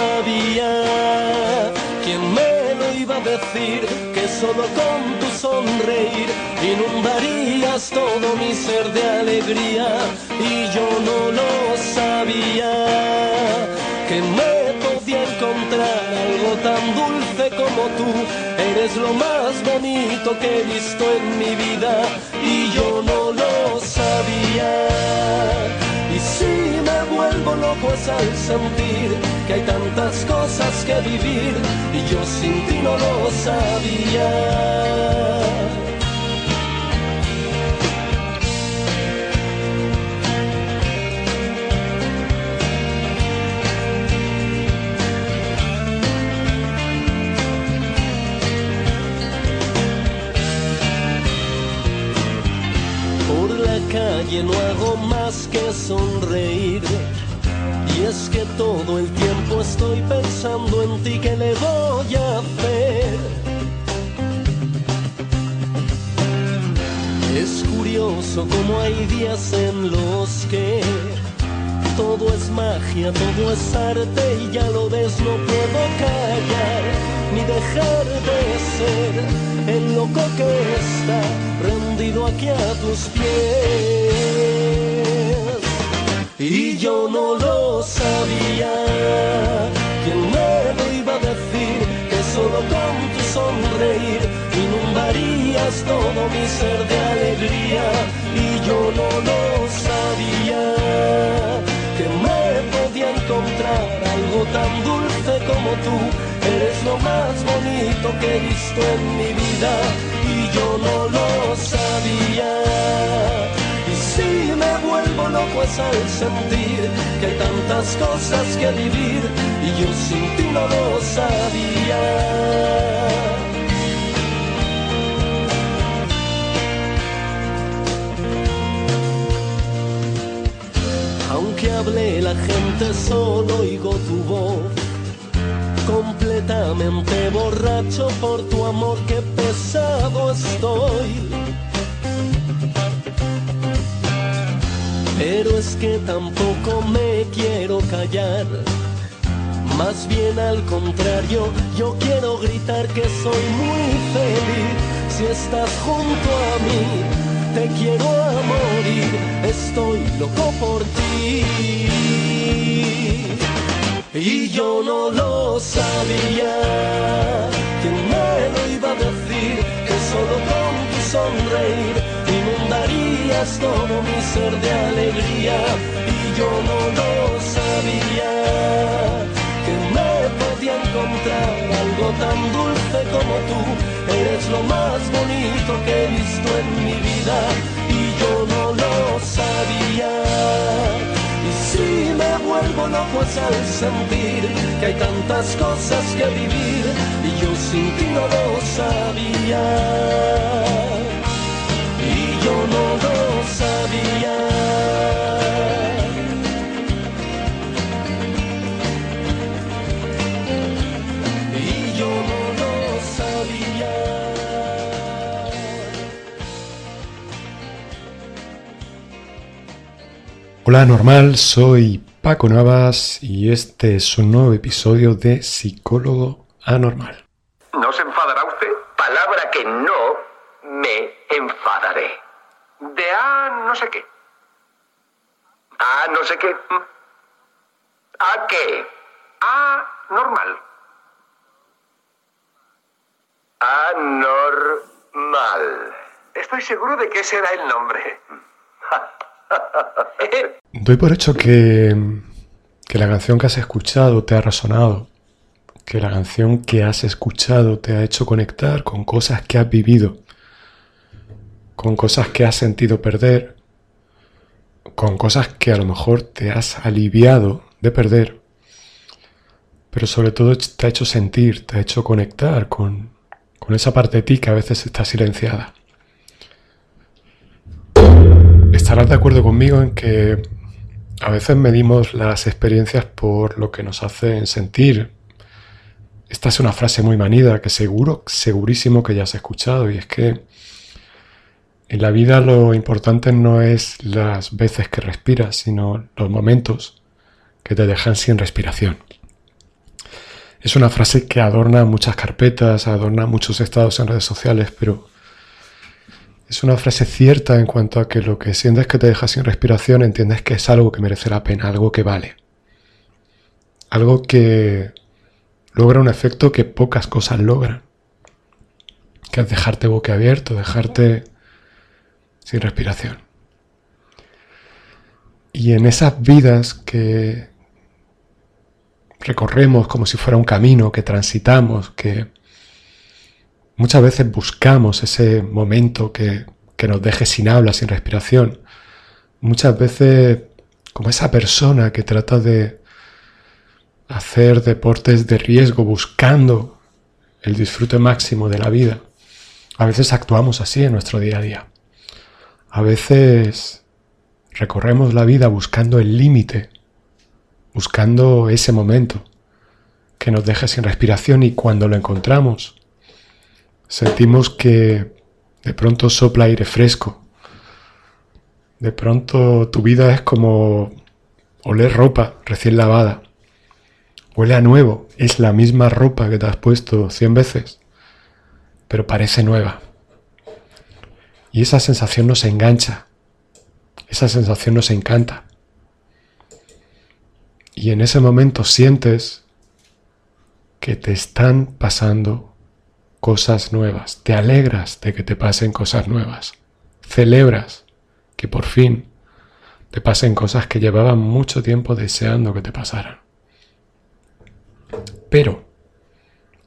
sabía. ¿Quién me lo iba a decir? Que solo con tu sonreír inundarías todo mi ser de alegría. Y yo no lo sabía. Que me podía encontrar algo tan dulce como tú. Eres lo más bonito que he visto en mi vida. Y yo no lo sabía. Si me vuelvo loco es al sentir que hay tantas cosas que vivir y yo sin ti no lo sabía. Calle no hago más que sonreír. Y es que todo el tiempo estoy pensando en ti, ¿qué le voy a hacer? Es curioso como hay días en los que todo es magia, todo es arte y ya lo ves, no puedo callar ni dejar de ser el loco que está aquí a tus pies. Y yo no lo sabía, ¿quién me lo iba a decir? Que solo con tu sonreír inundarías todo mi ser de alegría. Y yo no lo sabía, que me podía encontrar algo tan dulce como tú. Eres lo más bonito que he visto en mi vida y yo no lo sabía. Y si me vuelvo loco es al sentir que hay tantas cosas que vivir y yo sin ti no lo sabía. Aunque hable la gente solo oigo tu voz completamente borracho por tu amor, que pesado estoy. Pero es que tampoco me quiero callar. Más bien al contrario, yo quiero gritar que soy muy feliz si estás junto a mí. Te quiero a morir, estoy loco por ti. Y yo no lo sabía, ¿quién me lo iba a decir? Que solo con tu sonreír inundarías todo mi ser de alegría. Y yo no lo sabía, que me podía encontrar algo tan dulce como tú. Eres lo más bonito que he visto en mi vida y yo no lo sabía. Y si me vuelvo loco es al sentir que hay tantas cosas que vivir y yo sin ti no lo sabía. Hola normal, soy Paco Navas y este es un nuevo episodio de Psicólogo Anormal. ¿No se enfadará usted? Palabra que no me enfadaré. De A no sé qué. A no sé qué. ¿A qué? A normal. Anormal. Estoy seguro de que ese era el nombre. Doy por hecho que, que la canción que has escuchado te ha resonado, que la canción que has escuchado te ha hecho conectar con cosas que has vivido, con cosas que has sentido perder, con cosas que a lo mejor te has aliviado de perder, pero sobre todo te ha hecho sentir, te ha hecho conectar con, con esa parte de ti que a veces está silenciada. Estarás de acuerdo conmigo en que a veces medimos las experiencias por lo que nos hacen sentir. Esta es una frase muy manida que seguro, segurísimo que ya has escuchado y es que en la vida lo importante no es las veces que respiras, sino los momentos que te dejan sin respiración. Es una frase que adorna muchas carpetas, adorna muchos estados en redes sociales, pero es una frase cierta en cuanto a que lo que sientes que te deja sin respiración entiendes que es algo que merece la pena, algo que vale. Algo que logra un efecto que pocas cosas logran. Que es dejarte boquiabierto, dejarte sin respiración. Y en esas vidas que recorremos como si fuera un camino, que transitamos, que muchas veces buscamos ese momento que, que nos deje sin habla, sin respiración. Muchas veces como esa persona que trata de hacer deportes de riesgo buscando el disfrute máximo de la vida. A veces actuamos así en nuestro día a día. A veces recorremos la vida buscando el límite buscando ese momento que nos deja sin respiración y cuando lo encontramos sentimos que de pronto sopla aire fresco. De pronto tu vida es como oler ropa recién lavada. Huele a nuevo, es la misma ropa que te has puesto cien veces, pero parece nueva. Y esa sensación nos engancha, esa sensación nos encanta. Y en ese momento sientes que te están pasando cosas nuevas. Te alegras de que te pasen cosas nuevas. Celebras que por fin te pasen cosas que llevaban mucho tiempo deseando que te pasaran. Pero,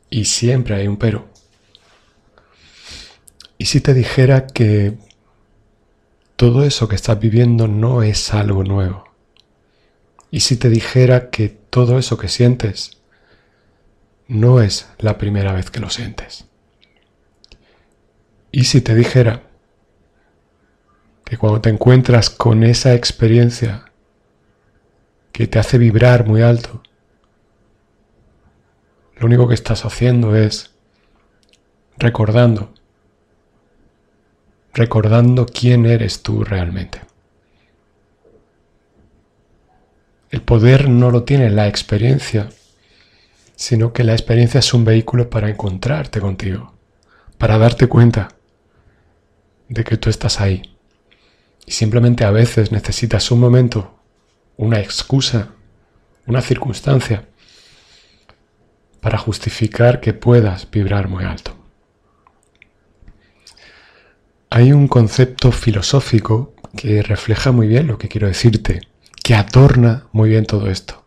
y siempre hay un pero, ¿y si te dijera que todo eso que estás viviendo no es algo nuevo? ¿Y si te dijera que todo eso que sientes no es la primera vez que lo sientes? ¿Y si te dijera que cuando te encuentras con esa experiencia que te hace vibrar muy alto, lo único que estás haciendo es recordando, recordando quién eres tú realmente? El poder no lo tiene la experiencia, sino que la experiencia es un vehículo para encontrarte contigo, para darte cuenta de que tú estás ahí. Y simplemente a veces necesitas un momento, una excusa, una circunstancia para justificar que puedas vibrar muy alto. Hay un concepto filosófico que refleja muy bien lo que quiero decirte que adorna muy bien todo esto.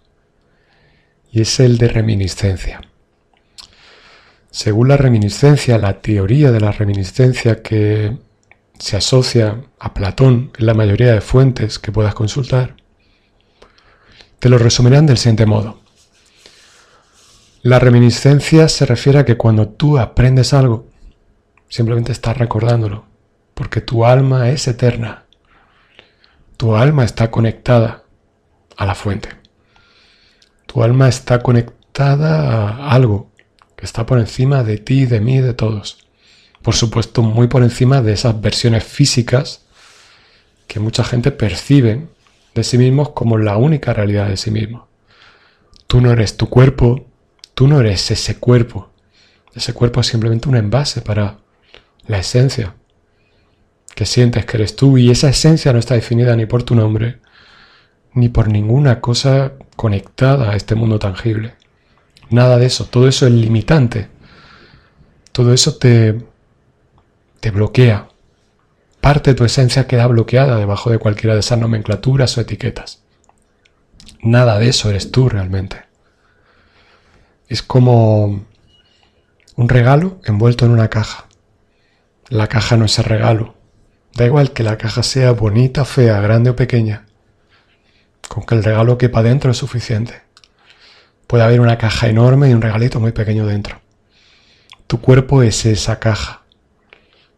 Y es el de reminiscencia. Según la reminiscencia, la teoría de la reminiscencia que se asocia a Platón en la mayoría de fuentes que puedas consultar, te lo resumirán del siguiente modo. La reminiscencia se refiere a que cuando tú aprendes algo, simplemente estás recordándolo, porque tu alma es eterna. Tu alma está conectada a la fuente. Tu alma está conectada a algo que está por encima de ti, de mí, de todos. Por supuesto, muy por encima de esas versiones físicas que mucha gente percibe de sí mismos como la única realidad de sí mismo. Tú no eres tu cuerpo, tú no eres ese cuerpo. Ese cuerpo es simplemente un envase para la esencia que sientes que eres tú y esa esencia no está definida ni por tu nombre, ni por ninguna cosa conectada a este mundo tangible. Nada de eso, todo eso es limitante. Todo eso te, te bloquea. Parte de tu esencia queda bloqueada debajo de cualquiera de esas nomenclaturas o etiquetas. Nada de eso eres tú realmente. Es como un regalo envuelto en una caja. La caja no es el regalo. Da igual que la caja sea bonita, fea, grande o pequeña. Con que el regalo quepa dentro es suficiente. Puede haber una caja enorme y un regalito muy pequeño dentro. Tu cuerpo es esa caja.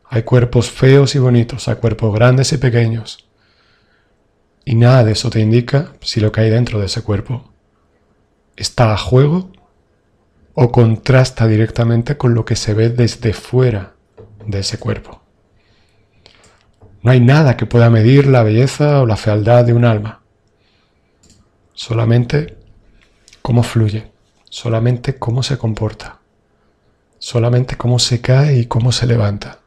Hay cuerpos feos y bonitos, hay cuerpos grandes y pequeños. Y nada de eso te indica si lo que hay dentro de ese cuerpo está a juego o contrasta directamente con lo que se ve desde fuera de ese cuerpo. No hay nada que pueda medir la belleza o la fealdad de un alma solamente cómo fluye, solamente cómo se comporta, solamente cómo se cae y cómo se levanta.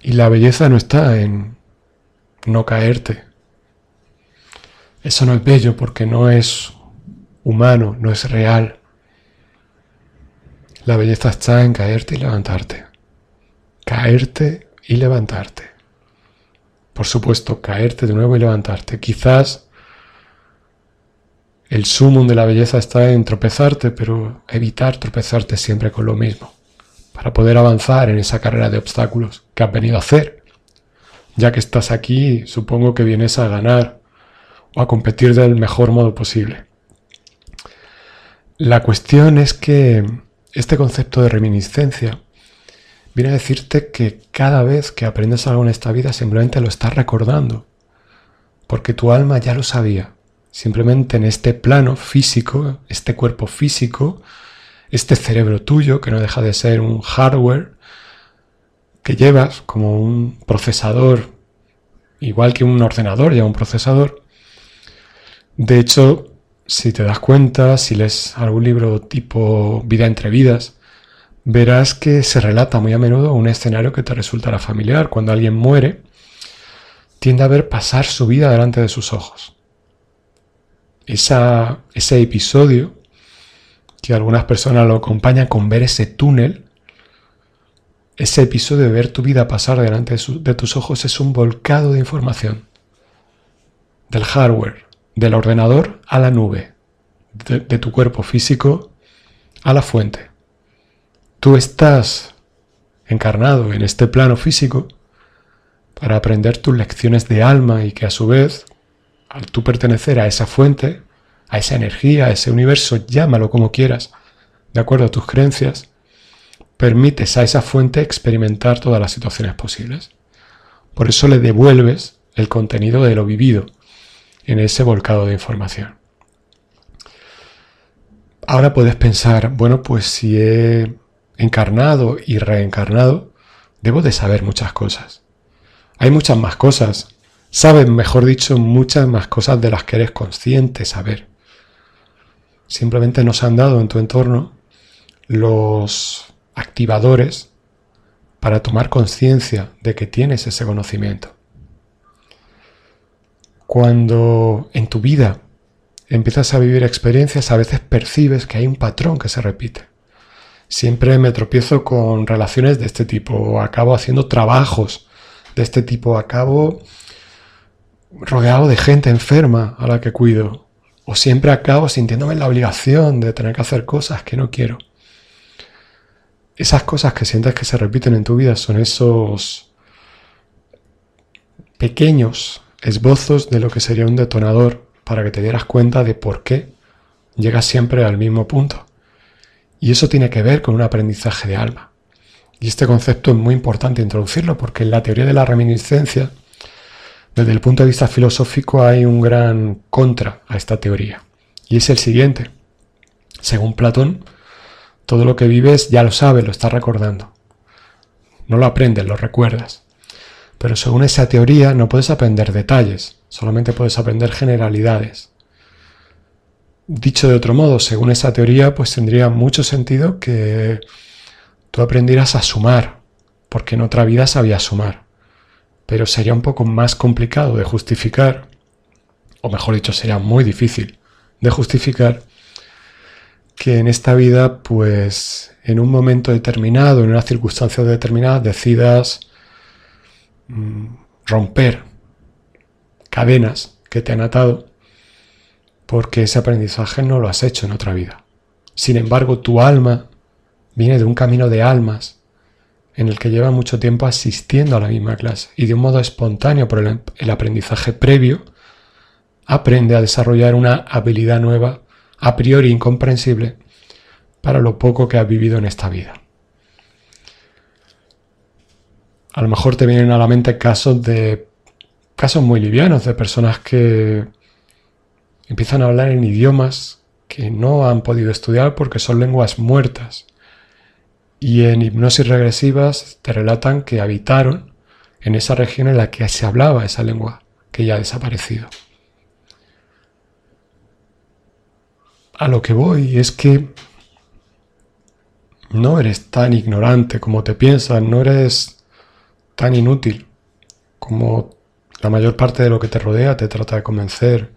Y la belleza no está en no caerte. Eso no es bello porque no es humano, no es real. La belleza está en caerte y levantarte. Caerte y levantarte. Por supuesto, caerte de nuevo y levantarte. Quizás el sumum de la belleza está en tropezarte, pero evitar tropezarte siempre con lo mismo, para poder avanzar en esa carrera de obstáculos que has venido a hacer. Ya que estás aquí, supongo que vienes a ganar o a competir del mejor modo posible. La cuestión es que este concepto de reminiscencia viene a decirte que cada vez que aprendes algo en esta vida simplemente lo estás recordando, porque tu alma ya lo sabía Simplemente en este plano físico, este cuerpo físico, este cerebro tuyo, que no deja de ser un hardware que llevas como un procesador, igual que un ordenador lleva un procesador. De hecho, si te das cuenta, si lees algún libro tipo Vida entre vidas, verás que se relata muy a menudo un escenario que te resultará familiar. Cuando alguien muere, tiende a ver pasar su vida delante de sus ojos ese episodio, que algunas personas lo acompañan con ver ese túnel, ese episodio de ver tu vida pasar delante de, tus ojos es un volcado de información. Del hardware, del ordenador a la nube, de, de tu cuerpo físico a la fuente. Tú estás encarnado en este plano físico para aprender tus lecciones de alma y que a su vez al tú pertenecer a esa fuente, a esa energía, a ese universo, llámalo como quieras, de acuerdo a tus creencias, permites a esa fuente experimentar todas las situaciones posibles. Por eso le devuelves el contenido de lo vivido en ese volcado de información. Ahora puedes pensar, bueno, pues si he encarnado y reencarnado, debo de saber muchas cosas. Hay muchas más cosas Sabes, mejor dicho, muchas más cosas de las que eres consciente saber. Simplemente nos han dado en tu entorno los activadores para tomar conciencia de que tienes ese conocimiento. Cuando en tu vida empiezas a vivir experiencias, a veces percibes que hay un patrón que se repite. Siempre me tropiezo con relaciones de este tipo, acabo haciendo trabajos de este tipo, acabo rodeado de gente enferma a la que cuido. O siempre acabo sintiéndome la obligación de tener que hacer cosas que no quiero. Esas cosas que sientes que se repiten en tu vida son esos pequeños esbozos de lo que sería un detonador para que te dieras cuenta de por qué llegas siempre al mismo punto. Y eso tiene que ver con un aprendizaje de alma. Y este concepto es muy importante introducirlo porque en la teoría de la reminiscencia desde el punto de vista filosófico hay un gran contra a esta teoría, y es el siguiente. Según Platón, todo lo que vives ya lo sabes, lo estás recordando. No lo aprendes, lo recuerdas. Pero según esa teoría no puedes aprender detalles, solamente puedes aprender generalidades. Dicho de otro modo, según esa teoría, pues tendría mucho sentido que tú aprendieras a sumar, porque en otra vida sabías sumar. Pero sería un poco más complicado de justificar, o mejor dicho, sería muy difícil de justificar que en esta vida, pues en un momento determinado, en una circunstancia determinada, decidas mm, romper cadenas que te han atado porque ese aprendizaje no lo has hecho en otra vida. Sin embargo, tu alma viene de un camino de almas en el que lleva mucho tiempo asistiendo a la misma clase y de un modo espontáneo por el, aprendizaje previo, aprende a desarrollar una habilidad nueva, a priori incomprensible, para lo poco que ha vivido en esta vida. A lo mejor te vienen a la mente casos de casos muy livianos de personas que empiezan a hablar en idiomas que no han podido estudiar porque son lenguas muertas y en hipnosis regresivas te relatan que habitaron en esa región en la que se hablaba esa lengua que ya ha desaparecido. a lo que voy es que no eres tan ignorante como te piensas, no eres tan inútil como la mayor parte de lo que te rodea te trata de convencer,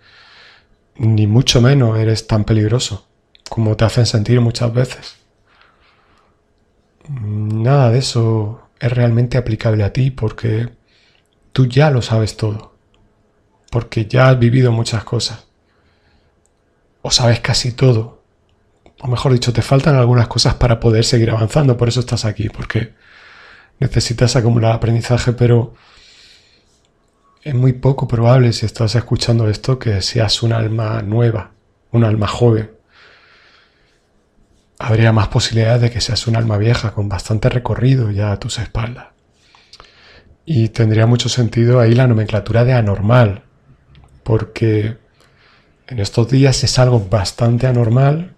ni mucho menos eres tan peligroso como te hacen sentir muchas veces. Nada de eso es realmente aplicable a ti porque tú ya lo sabes todo, porque ya has vivido muchas cosas, o sabes casi todo, o mejor dicho, te faltan algunas cosas para poder seguir avanzando, por eso estás aquí, porque necesitas acumular aprendizaje, pero es muy poco probable si estás escuchando esto que seas un alma nueva, un alma joven. Habría más posibilidades de que seas un alma vieja con bastante recorrido ya a tus espaldas. Y tendría mucho sentido ahí la nomenclatura de anormal, porque en estos días es algo bastante anormal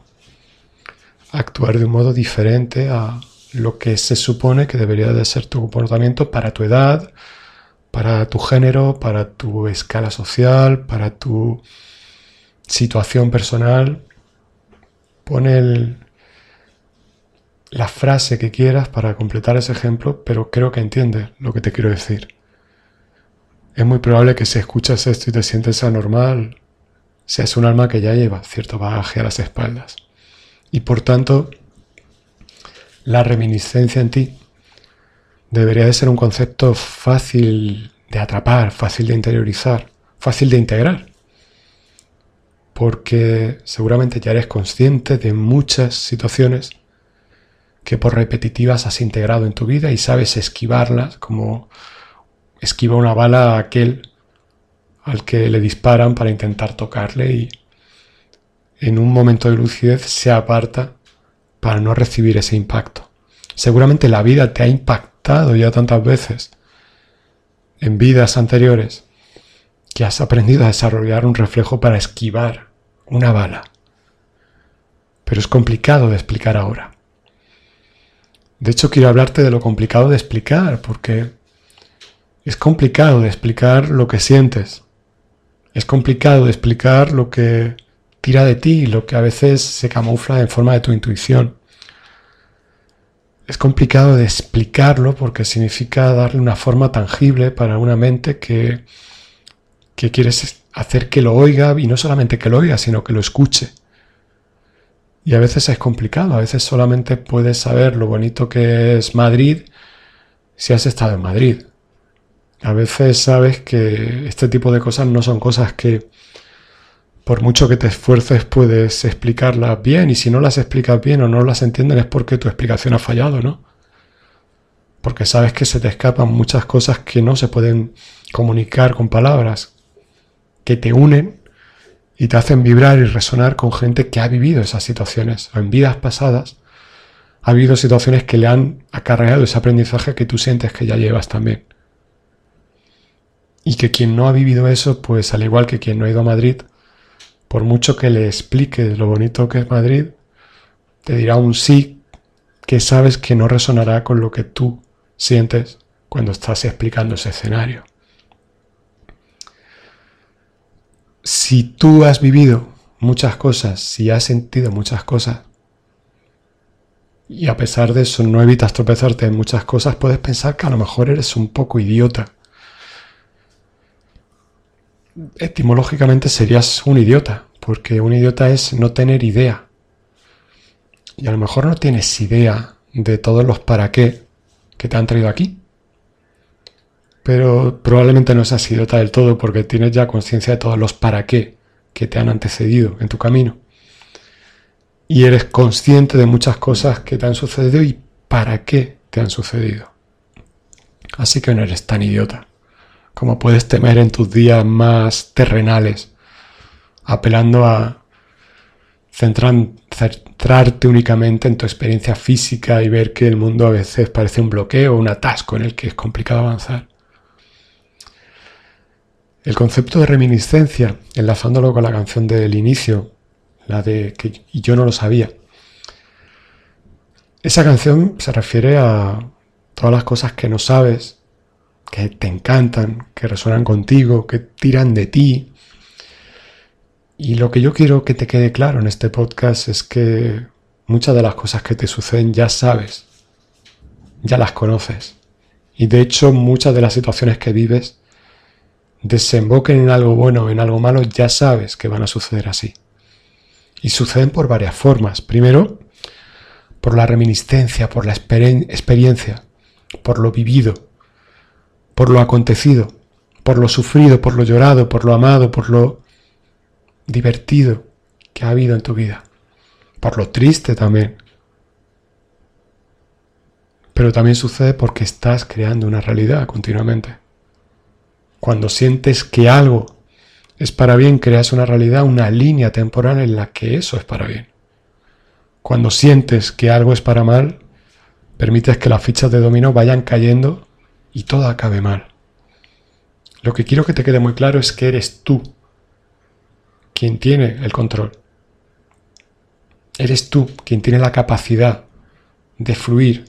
actuar de un modo diferente a lo que se supone que debería de ser tu comportamiento para tu edad, para tu género, para tu escala social, para tu situación personal. Pon la frase que quieras para completar ese ejemplo, pero creo que entiendes lo que te quiero decir. Es muy probable que si escuchas esto y te sientes anormal, seas un alma que ya lleva cierto bagaje a las espaldas. Y por tanto, la reminiscencia en ti debería de ser un concepto fácil de atrapar, fácil de interiorizar, fácil de integrar. Porque seguramente ya eres consciente de muchas situaciones que por repetitivas has integrado en tu vida y sabes esquivarlas como esquiva una bala a aquel al que le disparan para intentar tocarle y en un momento de lucidez se aparta para no recibir ese impacto. Seguramente la vida te ha impactado ya tantas veces en vidas anteriores que has aprendido a desarrollar un reflejo para esquivar una bala. Pero es complicado de explicar ahora. De hecho, quiero hablarte de lo complicado de explicar, porque es complicado de explicar lo que sientes. Es complicado de explicar lo que tira de ti, lo que a veces se camufla en forma de tu intuición es complicado de explicarlo porque significa darle una forma tangible para una mente que, que quieres hacer que lo oiga y no solamente que lo oiga, sino que lo escuche. Y a veces es complicado, a veces solamente puedes saber lo bonito que es Madrid si has estado en Madrid. A veces sabes que este tipo de cosas no son cosas que por mucho que te esfuerces puedes explicarlas bien y si no las explicas bien o no las entienden es porque tu explicación ha fallado, ¿no? Porque sabes que se te escapan muchas cosas que no se pueden comunicar con palabras, que te unen y te hacen vibrar y resonar con gente que ha vivido esas situaciones o en vidas pasadas ha habido situaciones que le han acarreado ese aprendizaje que tú sientes que ya llevas también. Y que quien no ha vivido eso, pues al igual que quien no ha ido a Madrid, por mucho que le expliques lo bonito que es Madrid, te dirá un sí que sabes que no resonará con lo que tú sientes cuando estás explicando ese escenario. Si tú has vivido muchas cosas, si has sentido muchas cosas, y a pesar de eso no evitas tropezarte en muchas cosas, puedes pensar que a lo mejor eres un poco idiota etimológicamente serías un idiota, porque un idiota es no tener idea. Y a lo mejor no tienes idea de todos los para qué que te han traído aquí. Pero probablemente no seas idiota del todo porque tienes ya conciencia de todos los para qué que te han antecedido en tu camino. Y eres consciente de muchas cosas que te han sucedido y para qué te han sucedido. Así que no eres tan idiota como puedes temer en tus días más terrenales, apelando a centrarte únicamente en tu experiencia física y ver que el mundo a veces parece un bloqueo un atasco en el que es complicado avanzar. El concepto de reminiscencia, enlazándolo con la canción del inicio, la de que yo no lo sabía. Esa canción se refiere a todas las cosas que no sabes que te encantan, que resuenan contigo, que tiran de ti, Y lo que yo quiero que te quede claro en este podcast es que muchas de las cosas que te suceden ya sabes, ya las conoces. Y de hecho muchas de las situaciones que vives desemboquen en algo bueno o en algo malo, ya sabes que van a suceder así. Y suceden por varias formas. Primero, por la reminiscencia, por la experiencia, por lo vivido, por lo acontecido, por lo sufrido, por lo llorado, por lo amado, por lo divertido que ha habido en tu vida, por lo triste también. Pero también sucede porque estás creando una realidad continuamente. Cuando sientes que algo es para bien, creas una realidad, una línea temporal en la que eso es para bien. Cuando sientes que algo es para mal, permites que las fichas de dominó vayan cayendo y todo acabe mal. Lo que quiero que te quede muy claro es que eres tú quien tiene el control. Eres tú quien tiene la capacidad de fluir.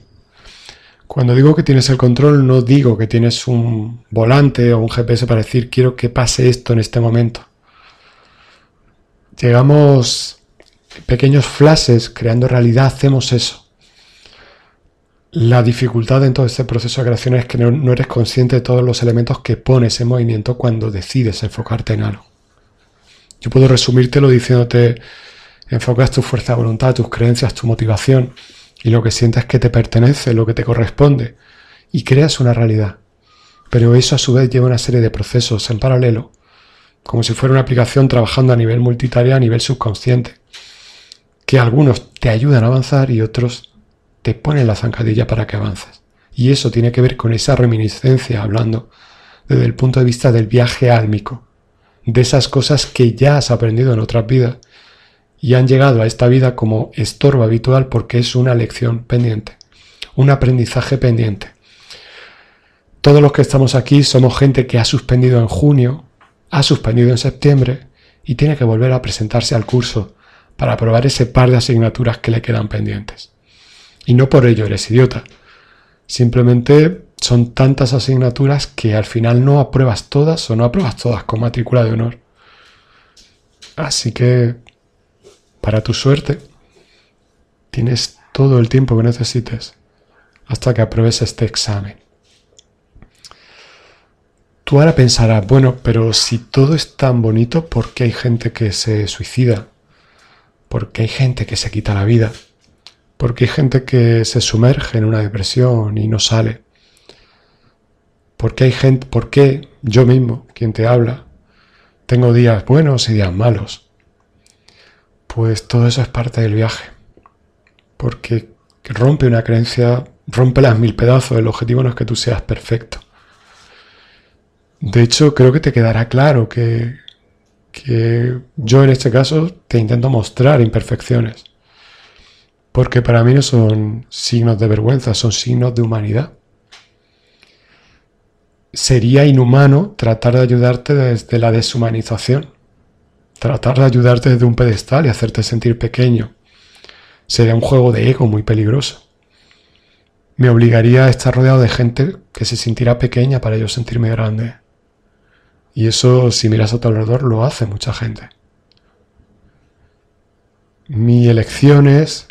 Cuando digo que tienes el control, no digo que tienes un volante o un GPS para decir quiero que pase esto en este momento. Llegamos pequeños flashes creando realidad, hacemos eso. La dificultad en todo este proceso de creación es que no, eres consciente de todos los elementos que pones en movimiento cuando decides enfocarte en algo. Yo puedo resumírtelo diciéndote, enfocas tu fuerza de voluntad, tus creencias, tu motivación y lo que sientes que te pertenece, lo que te corresponde, y creas una realidad. Pero eso a su vez lleva una serie de procesos en paralelo, como si fuera una aplicación trabajando a nivel multitarea, a nivel subconsciente, que algunos te ayudan a avanzar y otros te ponen la zancadilla para que avances. Y eso tiene que ver con esa reminiscencia, hablando desde el punto de vista del viaje álmico, de esas cosas que ya has aprendido en otras vidas y han llegado a esta vida como estorbo habitual porque es una lección pendiente, un aprendizaje pendiente. Todos los que estamos aquí somos gente que ha suspendido en junio, ha suspendido en septiembre y tiene que volver a presentarse al curso para aprobar ese par de asignaturas que le quedan pendientes. Y no por ello eres idiota. Simplemente son tantas asignaturas que al final no apruebas todas o no apruebas todas con matrícula de honor. Así que, para tu suerte, tienes todo el tiempo que necesites hasta que apruebes este examen. Tú ahora pensarás, bueno, pero si todo es tan bonito, ¿por qué hay gente que se suicida? ¿Por qué hay gente que se quita la vida? Porque hay gente que se sumerge en una depresión y no sale. Porque hay gente, porque yo mismo, quien te habla, tengo días buenos y días malos. Pues todo eso es parte del viaje. Porque rompe una creencia, rompe las mil pedazos. El objetivo no es que tú seas perfecto. De hecho, creo que te quedará claro que, que yo en este caso te intento mostrar imperfecciones porque para mí no son signos de vergüenza, son signos de humanidad. Sería inhumano tratar de ayudarte desde la deshumanización, tratar de ayudarte desde un pedestal y hacerte sentir pequeño. Sería un juego de ego muy peligroso. Me obligaría a estar rodeado de gente que se sintiera pequeña para yo sentirme grande. Y eso, si miras a tu alrededor, lo hace mucha gente. Mi elección es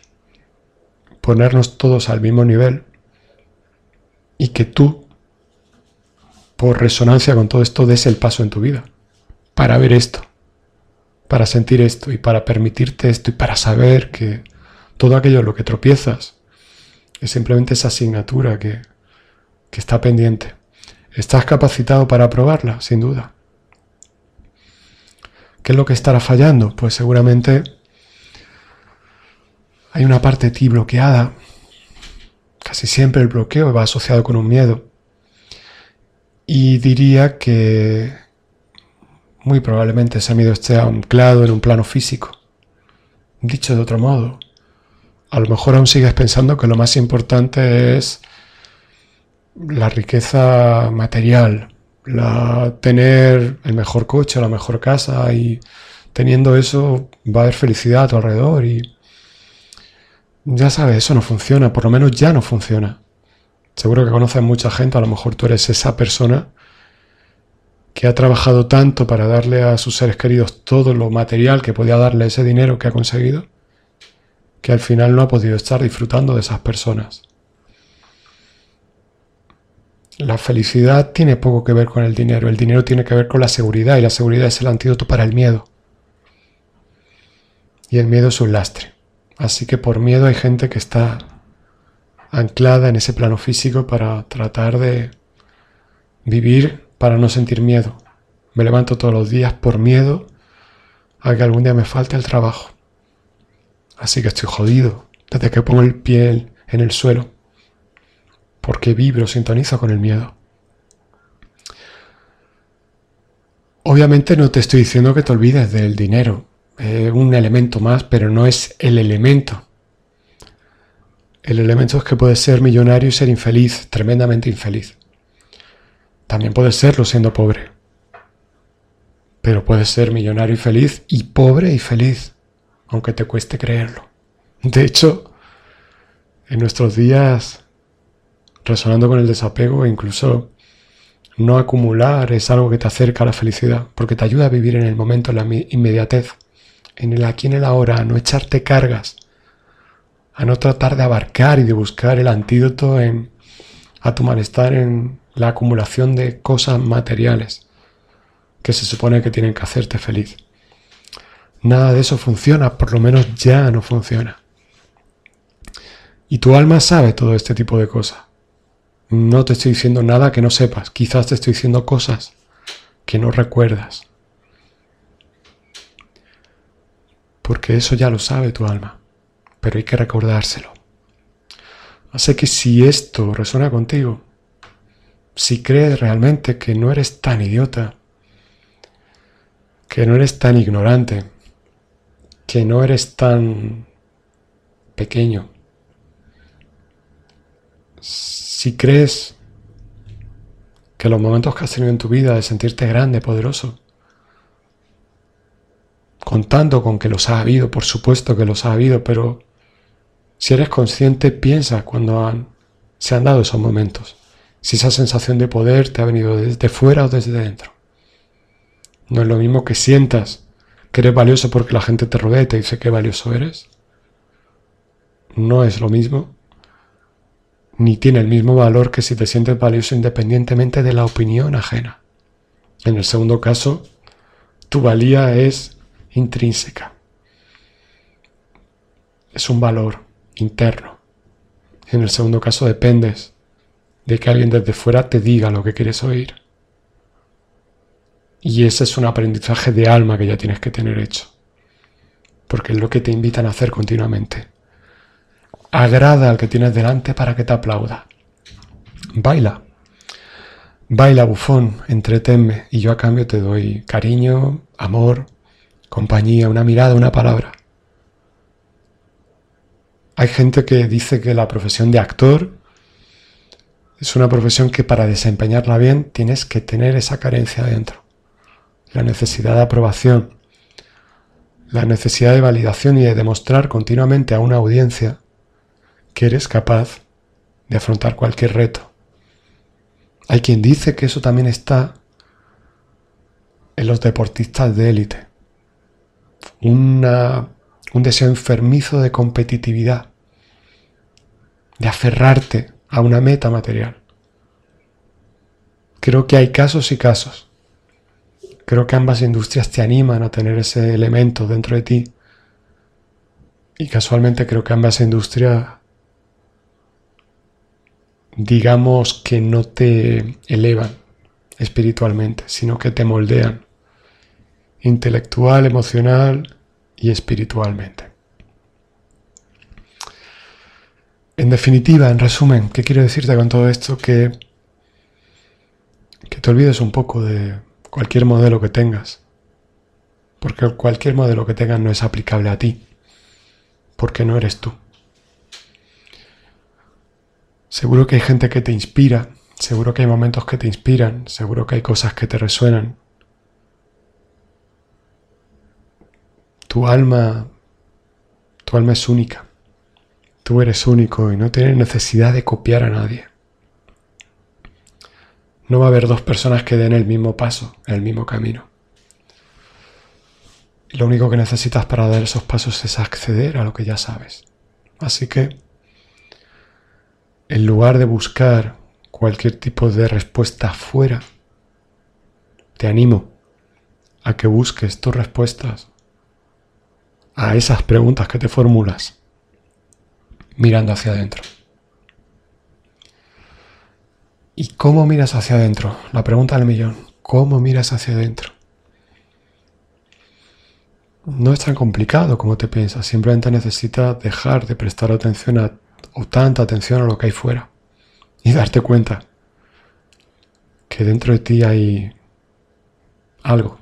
ponernos todos al mismo nivel y que tú, por resonancia con todo esto, des el paso en tu vida para ver esto, para sentir esto y para permitirte esto y para saber que todo aquello en lo que tropiezas es simplemente esa asignatura que, que está pendiente. ¿Estás capacitado para aprobarla? Sin duda. ¿Qué es lo que estará fallando? Pues seguramente hay una parte de ti bloqueada. Casi siempre el bloqueo va asociado con un miedo. Y diría que muy probablemente ese miedo esté anclado en un plano físico. Dicho de otro modo, a lo mejor aún sigues pensando que lo más importante es la riqueza material, la tener el mejor coche, la mejor casa y teniendo eso va a haber felicidad a tu alrededor y ya sabes, eso no funciona, por lo menos ya no funciona. Seguro que conoces mucha gente, a lo mejor tú eres esa persona que ha trabajado tanto para darle a sus seres queridos todo lo material que podía darle ese dinero que ha conseguido, que al final no ha podido estar disfrutando de esas personas. La felicidad tiene poco que ver con el dinero, el dinero tiene que ver con la seguridad y la seguridad es el antídoto para el miedo. Y el miedo es un lastre. Así que por miedo hay gente que está anclada en ese plano físico para tratar de vivir para no sentir miedo. Me levanto todos los días por miedo a que algún día me falte el trabajo. Así que estoy jodido desde que pongo el pie en el suelo porque vibro, sintonizo con el miedo. Obviamente no te estoy diciendo que te olvides del dinero, es un elemento más, pero no es el elemento. El elemento es que puedes ser millonario y ser infeliz, tremendamente infeliz. También puedes serlo siendo pobre. Pero puedes ser millonario y feliz y pobre y feliz, aunque te cueste creerlo. De hecho, en nuestros días resonando con el desapego incluso no acumular es algo que te acerca a la felicidad, porque te ayuda a vivir en el momento, en la inmediatez, en el aquí, en el ahora, a no echarte cargas, a no tratar de abarcar y de buscar el antídoto en, a tu malestar en la acumulación de cosas materiales que se supone que tienen que hacerte feliz. Nada de eso funciona, por lo menos ya no funciona. Y tu alma sabe todo este tipo de cosas. No te estoy diciendo nada que no sepas, quizás te estoy diciendo cosas que no recuerdas. Porque eso ya lo sabe tu alma, pero hay que recordárselo. Así que si esto resuena contigo, si crees realmente que no eres tan idiota, que no eres tan ignorante, que no eres tan pequeño, si crees que los momentos que has tenido en tu vida de sentirte grande, poderoso, contando con que los ha habido, por supuesto que los ha habido, pero si eres consciente, piensa cuando han, se han dado esos momentos. Si esa sensación de poder te ha venido desde fuera o desde dentro. No es lo mismo que sientas que eres valioso porque la gente te rodea y te dice qué valioso eres. No es lo mismo ni tiene el mismo valor que si te sientes valioso independientemente de la opinión ajena. En el segundo caso, tu valía es intrínseca. Es un valor interno. En el segundo caso dependes de que alguien desde fuera te diga lo que quieres oír. Y ese es un aprendizaje de alma que ya tienes que tener hecho. Porque es lo que te invitan a hacer continuamente. Agrada al que tienes delante para que te aplauda. Baila. Baila, bufón, entretenme y yo a cambio te doy cariño, amor, compañía, una mirada, una palabra. Hay gente que dice que la profesión de actor es una profesión que para desempeñarla bien tienes que tener esa carencia dentro. La necesidad de aprobación, la necesidad de validación y de demostrar continuamente a una audiencia que eres capaz de afrontar cualquier reto. Hay quien dice que eso también está en los deportistas de élite. Un deseo enfermizo de competitividad, de aferrarte a una meta material. Creo que hay casos y casos. Creo que ambas industrias te animan a tener ese elemento dentro de ti. Y casualmente creo que ambas industrias digamos que no te elevan espiritualmente, sino que te moldean intelectual, emocional y espiritualmente. En definitiva, en resumen, ¿qué quiero decirte con todo esto? Que, que te olvides un poco de cualquier modelo que tengas, porque cualquier modelo que tengas no es aplicable a ti, porque no eres tú. Seguro que hay gente que te inspira, seguro que hay momentos que te inspiran, seguro que hay cosas que te resuenan. Tu alma, tu alma es única. Tú eres único y no tienes necesidad de copiar a nadie. No va a haber dos personas que den el mismo paso, el mismo camino. lo único que necesitas para dar esos pasos es acceder a lo que ya sabes. Así que, en lugar de buscar cualquier tipo de respuesta fuera, te animo a que busques tus respuestas a esas preguntas que te formulas mirando hacia adentro. ¿Y cómo miras hacia adentro? La pregunta del millón. ¿Cómo miras hacia adentro? No es tan complicado como te piensas, simplemente necesitas dejar de prestar atención a, o tanta atención a lo que hay fuera y darte cuenta que dentro de ti hay algo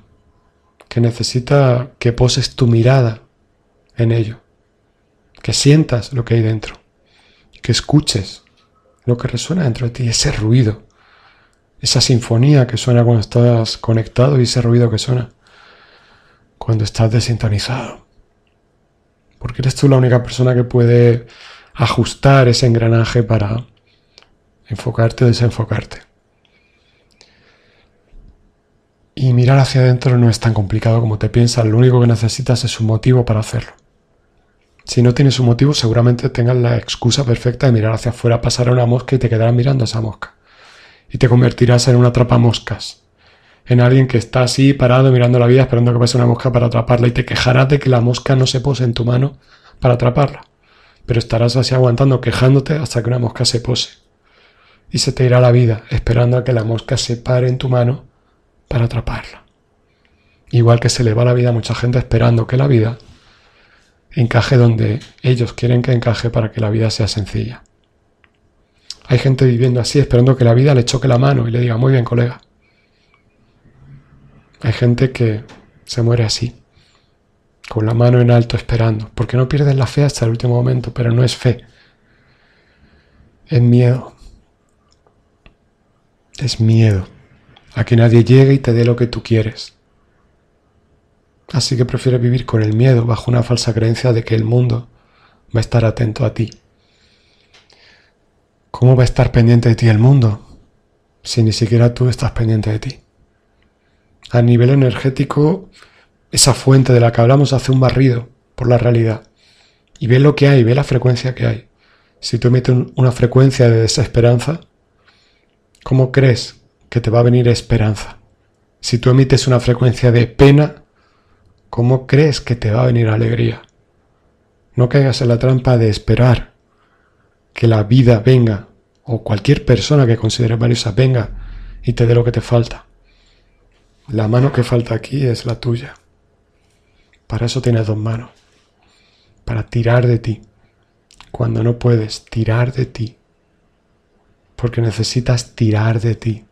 que necesita que poses tu mirada en ello, que sientas lo que hay dentro, que escuches lo que resuena dentro de ti, ese ruido, esa sinfonía que suena cuando estás conectado y ese ruido que suena cuando estás desintonizado. Porque eres tú la única persona que puede ajustar ese engranaje para enfocarte o desenfocarte. Y mirar hacia adentro no es tan complicado como te piensas, lo único que necesitas es un motivo para hacerlo. Si no tienes un motivo, seguramente tengas la excusa perfecta de mirar hacia afuera, pasar a una mosca y te quedarás mirando a esa mosca. Y te convertirás en una moscas. En alguien que está así parado mirando la vida esperando que pase una mosca para atraparla y te quejarás de que la mosca no se pose en tu mano para atraparla. Pero estarás así aguantando, quejándote hasta que una mosca se pose. Y se te irá la vida esperando a que la mosca se pare en tu mano para atraparla. Igual que se le va la vida a mucha gente esperando que la vida encaje donde ellos quieren que encaje para que la vida sea sencilla. Hay gente viviendo así, esperando que la vida le choque la mano y le diga, muy bien, colega. Hay gente que se muere así, con la mano en alto esperando, porque no pierdes la fe hasta el último momento, pero no es fe, es miedo. Es miedo a que nadie llegue y te dé lo que tú quieres. Así que prefieres vivir con el miedo bajo una falsa creencia de que el mundo va a estar atento a ti. ¿Cómo va a estar pendiente de ti el mundo si ni siquiera tú estás pendiente de ti? A nivel energético, esa fuente de la que hablamos hace un barrido por la realidad y ve lo que hay, ve la frecuencia que hay. Si tú emites una frecuencia de desesperanza, ¿cómo crees que te va a venir esperanza? Si tú emites una frecuencia de pena, ¿cómo crees que te va a venir alegría? No caigas en la trampa de esperar que la vida venga o cualquier persona que consideres valiosa venga y te dé lo que te falta. La mano que falta aquí es la tuya. Para eso tienes dos manos. Para tirar de ti. Cuando no puedes tirar de ti. Porque necesitas tirar de ti.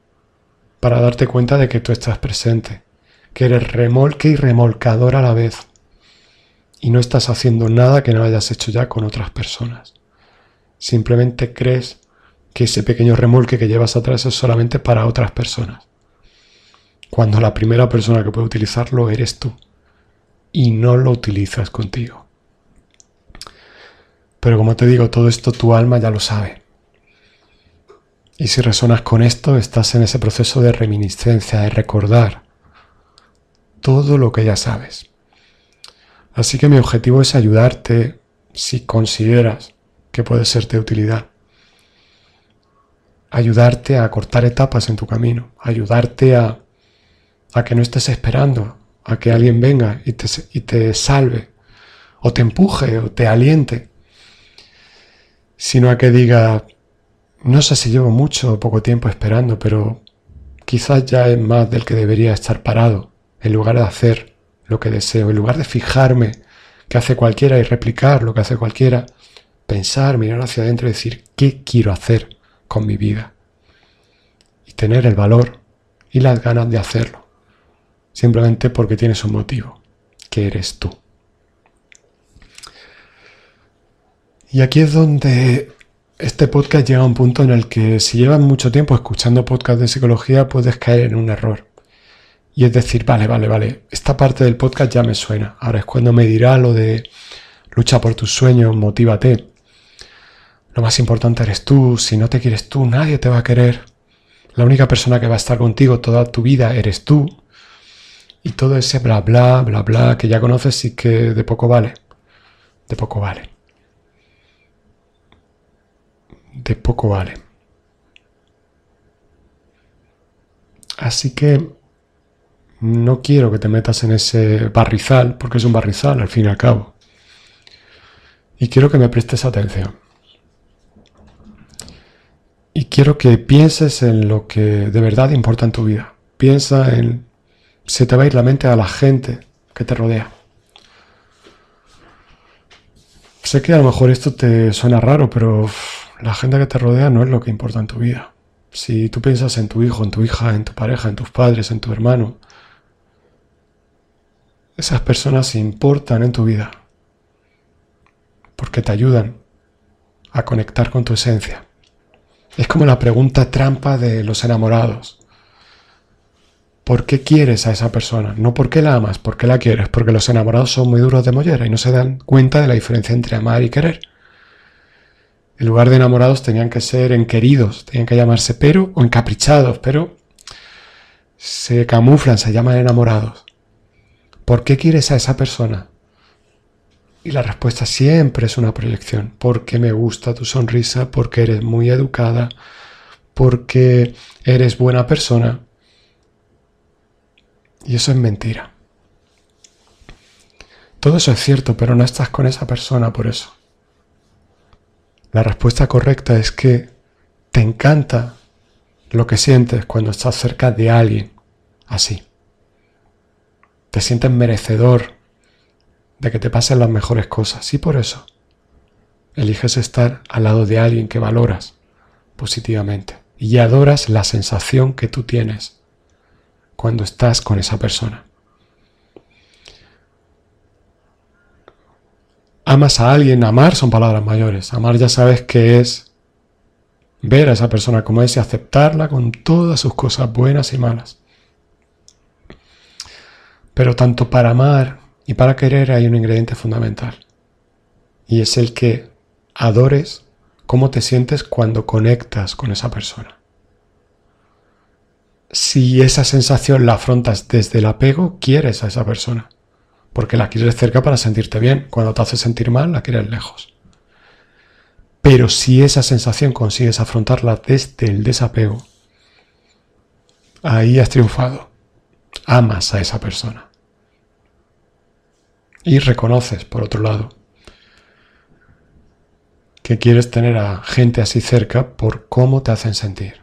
Para darte cuenta de que tú estás presente que eres remolque y remolcador a la vez. Y no estás haciendo nada que no hayas hecho ya con otras personas. Simplemente crees que ese pequeño remolque que llevas atrás es solamente para otras personas. Cuando la primera persona que puede utilizarlo eres tú. Y no lo utilizas contigo. Pero como te digo, todo esto tu alma ya lo sabe. Y si resonas con esto, estás en ese proceso de reminiscencia, de recordar, todo lo que ya sabes. Así que mi objetivo es ayudarte si consideras que puede serte de utilidad. Ayudarte a cortar etapas en tu camino, ayudarte a, a que no estés esperando a que alguien venga y te, y te salve, o te empuje, o te aliente, sino a que diga, no sé si llevo mucho o poco tiempo esperando, pero quizás ya es más del que debería estar parado en lugar de hacer lo que deseo, en lugar de fijarme que hace cualquiera y replicar lo que hace cualquiera, pensar, mirar hacia adentro y decir, ¿qué quiero hacer con mi vida? Y tener el valor y las ganas de hacerlo, simplemente porque tienes un motivo, que eres tú. Y aquí es donde este podcast llega a un punto en el que si llevas mucho tiempo escuchando podcasts de psicología puedes caer en un error. Y es decir, vale, vale, vale, esta parte del podcast ya me suena. Ahora es cuando me dirá lo de lucha por tus sueños, motívate. Lo más importante eres tú, si no te quieres tú, nadie te va a querer. la única persona que va a estar contigo toda tu vida eres tú, y todo ese bla bla, bla bla que ya conoces y que de poco vale, de poco vale. De poco vale. Así que no quiero que te metas en ese barrizal, porque es un barrizal al fin y al cabo. Y quiero que me prestes atención. Y quiero que pienses en lo que de verdad importa en tu vida. Piensa en... Se te va a ir la mente a la gente que te rodea. Sé que a lo mejor esto te suena raro, pero la gente que te rodea no es lo que importa en tu vida. Si tú piensas en tu hijo, en tu hija, en tu pareja, en tus padres, en tu hermano, esas personas importan en tu vida porque te ayudan a conectar con tu esencia. Es como la pregunta trampa de los enamorados. ¿Por qué quieres a esa persona? No por qué la amas, por qué la quieres, porque los enamorados son muy duros de mollera y no se dan cuenta de la diferencia entre amar y querer. En lugar de enamorados tenían que ser enqueridos, tenían que llamarse pero o encaprichados, pero se camuflan, se llaman enamorados. ¿Por qué quieres a esa persona? Y la respuesta siempre es una proyección. Porque me gusta tu sonrisa, porque eres muy educada, porque eres buena persona. Y eso es mentira. Todo eso es cierto, pero no estás con esa persona por eso. La respuesta correcta es que te encanta lo que sientes cuando estás cerca de alguien así. Te sientes merecedor de que te pasen las mejores cosas. Y por eso eliges estar al lado de alguien que valoras positivamente y adoras la sensación que tú tienes cuando estás con esa persona. Amas a alguien, amar son palabras mayores. Amar ya sabes que es ver a esa persona como es y aceptarla con todas sus cosas buenas y malas. Pero tanto para amar y para querer hay un ingrediente fundamental. Y es el que adores cómo te sientes cuando conectas con esa persona. Si esa sensación la afrontas desde el apego, quieres a esa persona. Porque la quieres cerca para sentirte bien. Cuando te hace sentir mal, la quieres lejos. Pero si esa sensación consigues afrontarla desde el desapego, ahí has triunfado. Amas a esa persona. Y reconoces, por otro lado, que quieres tener a gente así cerca por cómo te hacen sentir.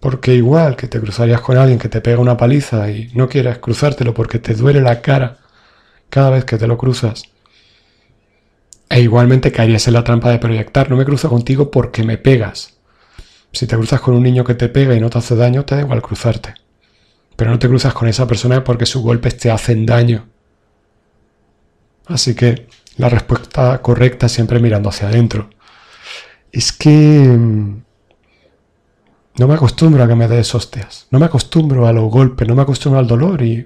Porque igual que te cruzarías con alguien que te pega una paliza y no quieres cruzártelo porque te duele la cara cada vez que te lo cruzas, e igualmente caerías en la trampa de proyectar, no me cruzo contigo porque me pegas. Si te cruzas con un niño que te pega y no te hace daño, te da igual cruzarte. Pero no te cruzas con esa persona porque sus golpes te hacen daño. Así que la respuesta correcta siempre mirando hacia adentro. Es que mm, no me acostumbro a que me des hostias. No me acostumbro a los golpes, no me acostumbro al dolor y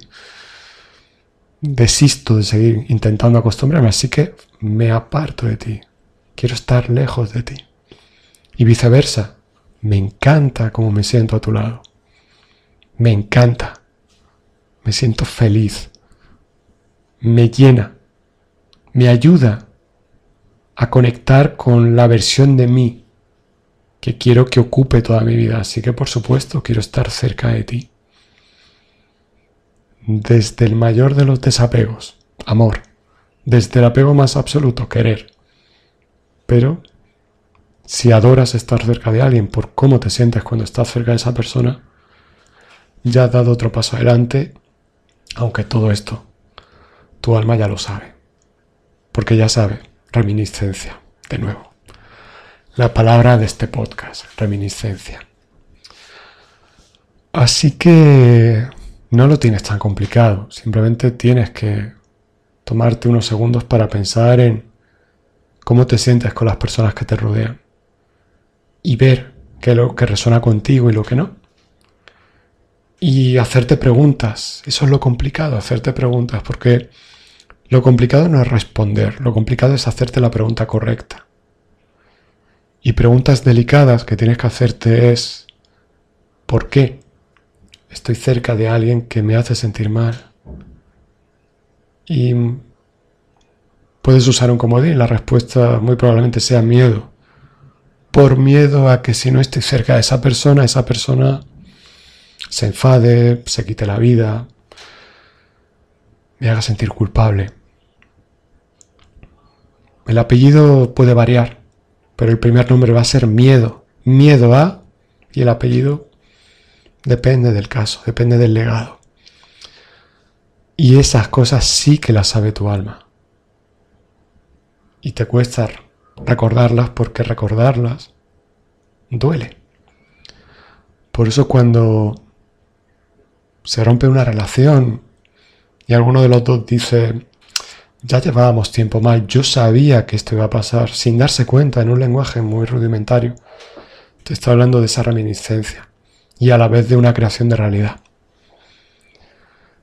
desisto de seguir intentando acostumbrarme. Así que me aparto de ti. Quiero estar lejos de ti. Y viceversa. Me encanta cómo me siento a tu lado. Me encanta. Me siento feliz. Me llena me ayuda a conectar con la versión de mí que quiero que ocupe toda mi vida. Así que por supuesto quiero estar cerca de ti. Desde el mayor de los desapegos, amor. Desde el apego más absoluto, querer. Pero si adoras estar cerca de alguien por cómo te sientes cuando estás cerca de esa persona, ya has dado otro paso adelante, aunque todo esto tu alma ya lo sabe porque ya sabe, reminiscencia, de nuevo. La palabra de este podcast, reminiscencia. Así que no lo tienes tan complicado, simplemente tienes que tomarte unos segundos para pensar en cómo te sientes con las personas que te rodean y ver qué es lo que resuena contigo y lo que no. Y hacerte preguntas, eso es lo complicado, hacerte preguntas, porque lo complicado no es responder, lo complicado es hacerte la pregunta correcta. Y preguntas delicadas que tienes que hacerte es, ¿Por qué estoy cerca de alguien que me hace sentir mal? Y puedes usar un comodín. La respuesta muy probablemente sea miedo. Por miedo a que si no estoy cerca de esa persona, esa persona se enfade, se quite la vida, me haga sentir culpable. El apellido puede variar, pero el primer nombre va a ser miedo. Miedo a y el apellido depende del caso, depende del legado. Y esas cosas sí que las sabe tu alma. Y te cuesta recordarlas porque recordarlas duele. Por eso cuando se rompe una relación y alguno de los dos dice, ya llevábamos tiempo mal, yo sabía que esto iba a pasar, sin darse cuenta en un lenguaje muy rudimentario, te está hablando de esa reminiscencia y a la vez de una creación de realidad.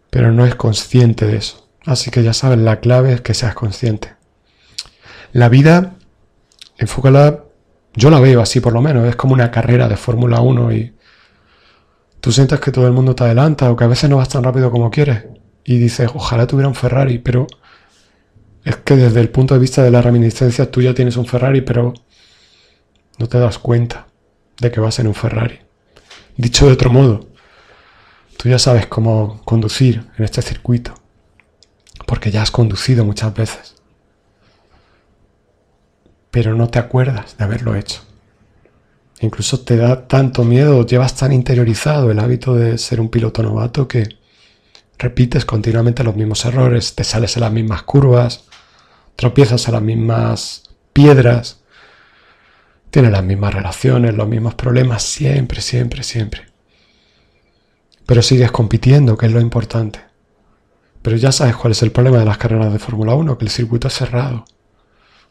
Pero no es consciente de eso. Así que ya sabes, la clave es que seas consciente. La vida, enfócala, yo la veo así por lo menos, es como una carrera de Fórmula 1 y tú sientes que todo el mundo te adelanta o que a veces no vas tan rápido como quieres y dices, ojalá tuviera un Ferrari, pero es que desde el punto de vista de la reminiscencia tú ya tienes un Ferrari, pero no te das cuenta de que vas en un Ferrari. Dicho de otro modo, tú ya sabes cómo conducir en este circuito, porque ya has conducido muchas veces, pero no te acuerdas de haberlo hecho. Incluso te da tanto miedo, llevas tan interiorizado el hábito de ser un piloto novato que repites continuamente los mismos errores, te sales en las mismas curvas, tropiezas en las mismas piedras, tiene las mismas relaciones, los mismos problemas, siempre, siempre, siempre. Pero sigues compitiendo, que es lo importante. Pero ya sabes cuál es el problema de las carreras de Fórmula 1, que el circuito es cerrado.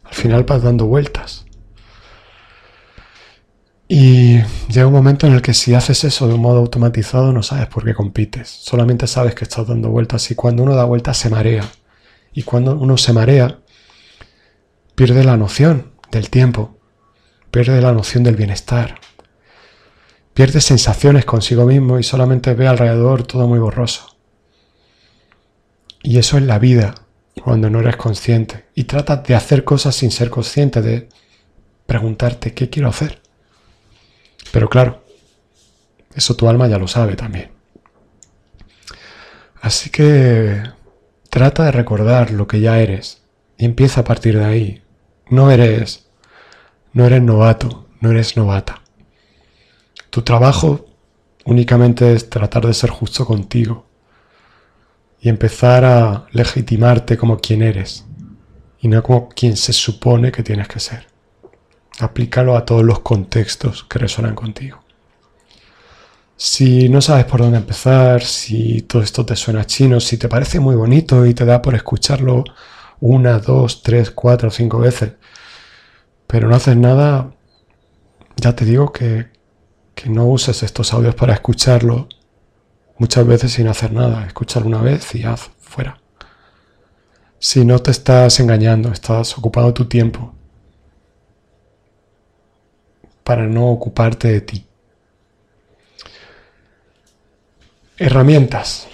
Al final vas dando vueltas. Y llega un momento en el que si haces eso de un modo automatizado no sabes por qué compites. Solamente sabes que estás dando vueltas y cuando uno da vueltas se marea. Y cuando uno se marea, pierde la noción del tiempo pierde la noción del bienestar, pierde sensaciones consigo mismo y solamente ve alrededor todo muy borroso. Y eso es la vida cuando no eres consciente y tratas de hacer cosas sin ser consciente, de preguntarte qué quiero hacer. Pero claro, eso tu alma ya lo sabe también. Así que trata de recordar lo que ya eres y empieza a partir de ahí. No eres no eres novato, no eres novata. Tu trabajo únicamente es tratar de ser justo contigo y empezar a legitimarte como quien eres y no como quien se supone que tienes que ser. Aplícalo a todos los contextos que resuenan contigo. Si no sabes por dónde empezar, si todo esto te suena chino, si te parece muy bonito y te da por escucharlo una, dos, tres, cuatro, cinco veces, pero no haces nada, ya te digo que, que no uses estos audios para escucharlo muchas veces sin hacer nada. Escúchalo una vez y haz fuera. Si no te estás engañando, estás ocupando tu tiempo para no ocuparte de ti. Herramientas.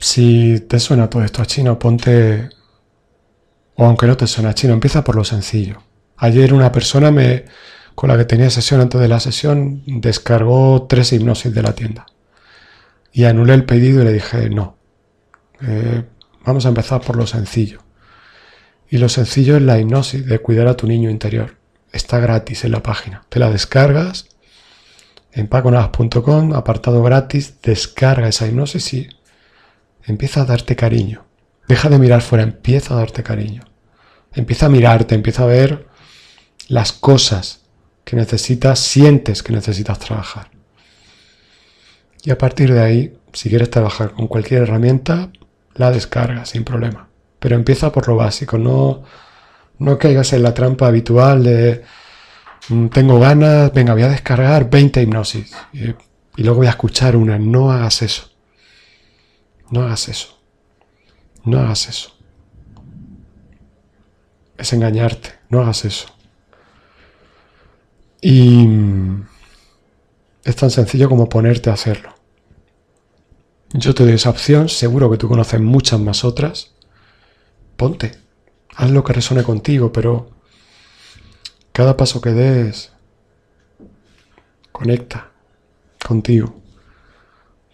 Si te suena todo esto a chino, ponte o aunque no te suena chino, empieza por lo sencillo. Ayer una persona me, con la que tenía sesión antes de la sesión descargó tres hipnosis de la tienda. Y anulé el pedido y le dije, no, eh, vamos a empezar por lo sencillo. Y lo sencillo es la hipnosis de cuidar a tu niño interior. Está gratis en la página. Te la descargas en paconavas.com, apartado gratis, descarga esa hipnosis y empieza a darte cariño. Deja de mirar fuera, empieza a darte cariño. Empieza a mirarte, empieza a ver las cosas que necesitas, sientes que necesitas trabajar. Y a partir de ahí, si quieres trabajar con cualquier herramienta, la descarga sin problema. Pero empieza por lo básico, no, no caigas en la trampa habitual de mm, tengo ganas, venga, voy a descargar 20 hipnosis y luego voy a escuchar una. No hagas eso. No hagas eso. No hagas eso. Es engañarte. No hagas eso. Y es tan sencillo como ponerte a hacerlo. Yo te doy esa opción, seguro que tú conoces muchas más otras. Ponte, haz lo que resuene contigo, pero cada paso que des, conecta contigo.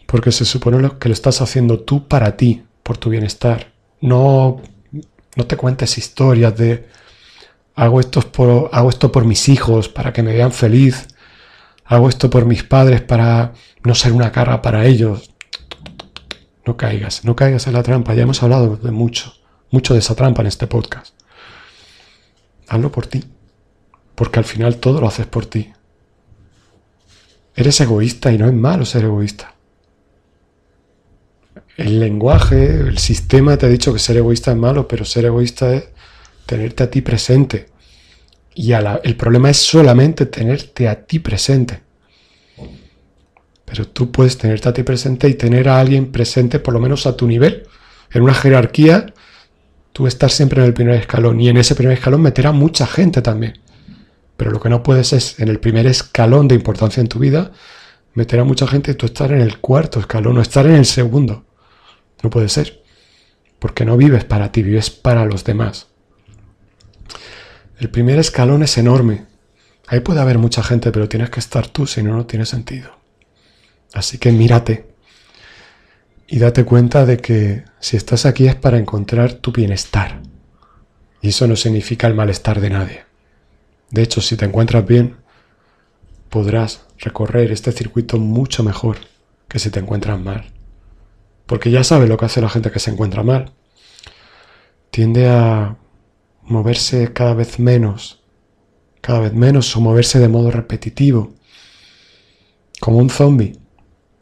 Porque se supone que lo estás haciendo tú para ti, por tu bienestar. No, no te cuentes historias de hago esto, por, mis hijos, para que me vean feliz. Hago esto por mis padres para no ser una carga para ellos. No caigas, no caigas en la trampa. Ya hemos hablado de mucho, mucho de esa trampa en este podcast. Hazlo por ti. Porque al final todo lo haces por ti. Eres egoísta y no es malo ser egoísta. El lenguaje, el sistema te ha dicho que ser egoísta es malo, pero ser egoísta es tenerte a ti presente. Y el problema es solamente tenerte a ti presente. Pero tú puedes tenerte a ti presente y tener a alguien presente por lo menos a tu nivel. En una jerarquía, tú estás siempre en el primer escalón y en ese primer escalón meter a mucha gente también. Pero lo que no puedes es en el primer escalón de importancia en tu vida meter a mucha gente y tú estar en el cuarto escalón o estar en el segundo. No puede ser. Porque no vives para ti, vives para los demás. El primer escalón es enorme. Ahí puede haber mucha gente, pero tienes que estar tú, si no, no tiene sentido. Así que mírate y date cuenta de que si estás aquí es para encontrar tu bienestar. Y eso no significa el malestar de nadie. De hecho, si te encuentras bien, podrás recorrer este circuito mucho mejor que si te encuentras mal. Porque ya sabes lo que hace la gente que se encuentra mal. Tiende a moverse cada vez menos, cada vez menos o moverse de modo repetitivo, como un zombie.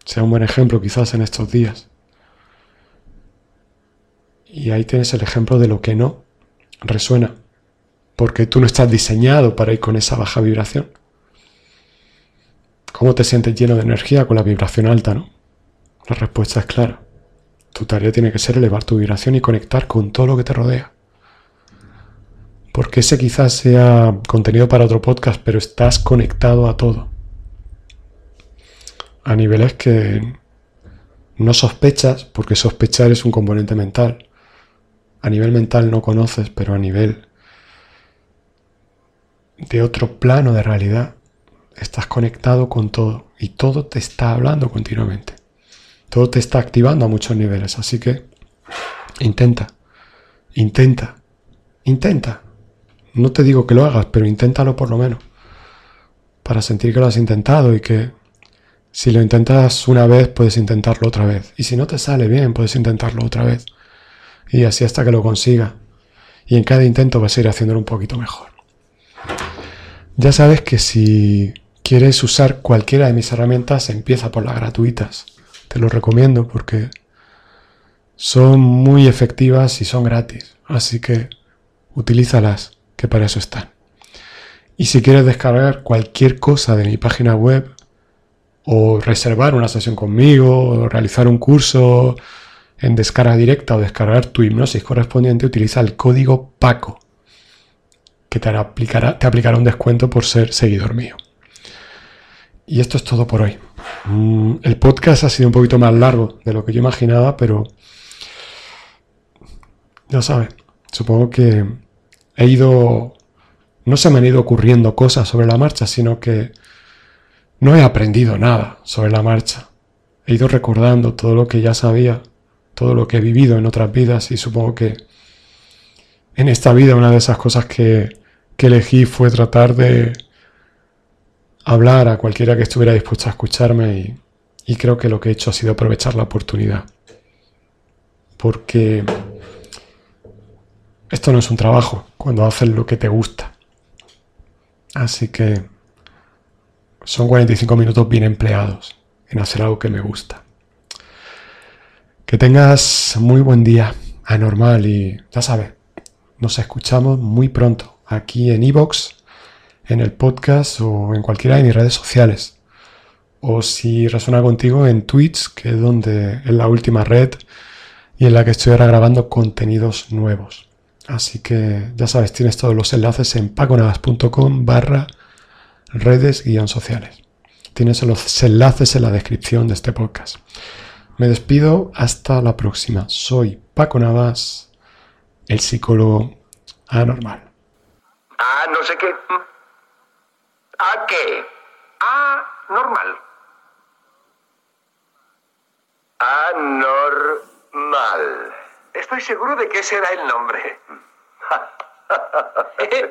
Sea un buen ejemplo quizás en estos días. Y ahí tienes el ejemplo de lo que no resuena, porque tú no estás diseñado para ir con esa baja vibración. ¿Cómo te sientes lleno de energía con la vibración alta, no? La respuesta es clara. Tu tarea tiene que ser elevar tu vibración y conectar con todo lo que te rodea porque ese quizás sea contenido para otro podcast, pero estás conectado a todo. A niveles que no sospechas, porque sospechar es un componente mental. A nivel mental no conoces, pero a nivel de otro plano de realidad, estás conectado con todo y todo te está hablando continuamente. Todo te está activando a muchos niveles, así que intenta, intenta, intenta. No te digo que lo hagas, pero inténtalo por lo menos. Para sentir que lo has intentado y que si lo intentas una vez, puedes intentarlo otra vez. Y si no te sale bien, puedes intentarlo otra vez. Y así hasta que lo consiga. Y en cada intento vas a ir haciéndolo un poquito mejor. Ya sabes que si quieres usar cualquiera de mis herramientas, empieza por las gratuitas. Te lo recomiendo porque son muy efectivas y son gratis. Así que utilízalas que para eso están. Y si quieres descargar cualquier cosa de mi página web, o reservar una sesión conmigo, o realizar un curso en descarga directa o descargar tu hipnosis correspondiente, utiliza el código PACO, que te aplicará, te aplicará un descuento por ser seguidor mío. Y esto es todo por hoy. Mm, el podcast ha sido un poquito más largo de lo que yo imaginaba, pero ya sabes, supongo que he ido, no se me han ido ocurriendo cosas sobre la marcha, sino que no he aprendido nada sobre la marcha. He ido recordando todo lo que ya sabía, todo lo que he vivido en otras vidas y supongo que en esta vida una de esas cosas que, que elegí fue tratar de hablar a cualquiera que estuviera dispuesto a escucharme y, y creo que lo que he hecho ha sido aprovechar la oportunidad. Porque esto no es un trabajo cuando haces lo que te gusta. Así que son 45 minutos bien empleados en hacer algo que me gusta. Que tengas muy buen día, anormal y ya sabes, nos escuchamos muy pronto aquí en Evox, en el podcast o en cualquiera de mis redes sociales. O si resuena contigo en Twitch, que es donde es la última red y en la que estoy ahora grabando contenidos nuevos. Así que ya sabes, tienes todos los enlaces en paconavas.com barra redes guion sociales. Tienes los enlaces en la descripción de este podcast. Me despido hasta la próxima. Soy Paco Navas, el psicólogo anormal. Ah, no sé qué. ¿A qué? Ah, normal. Anormal. Estoy seguro de que ese era el nombre.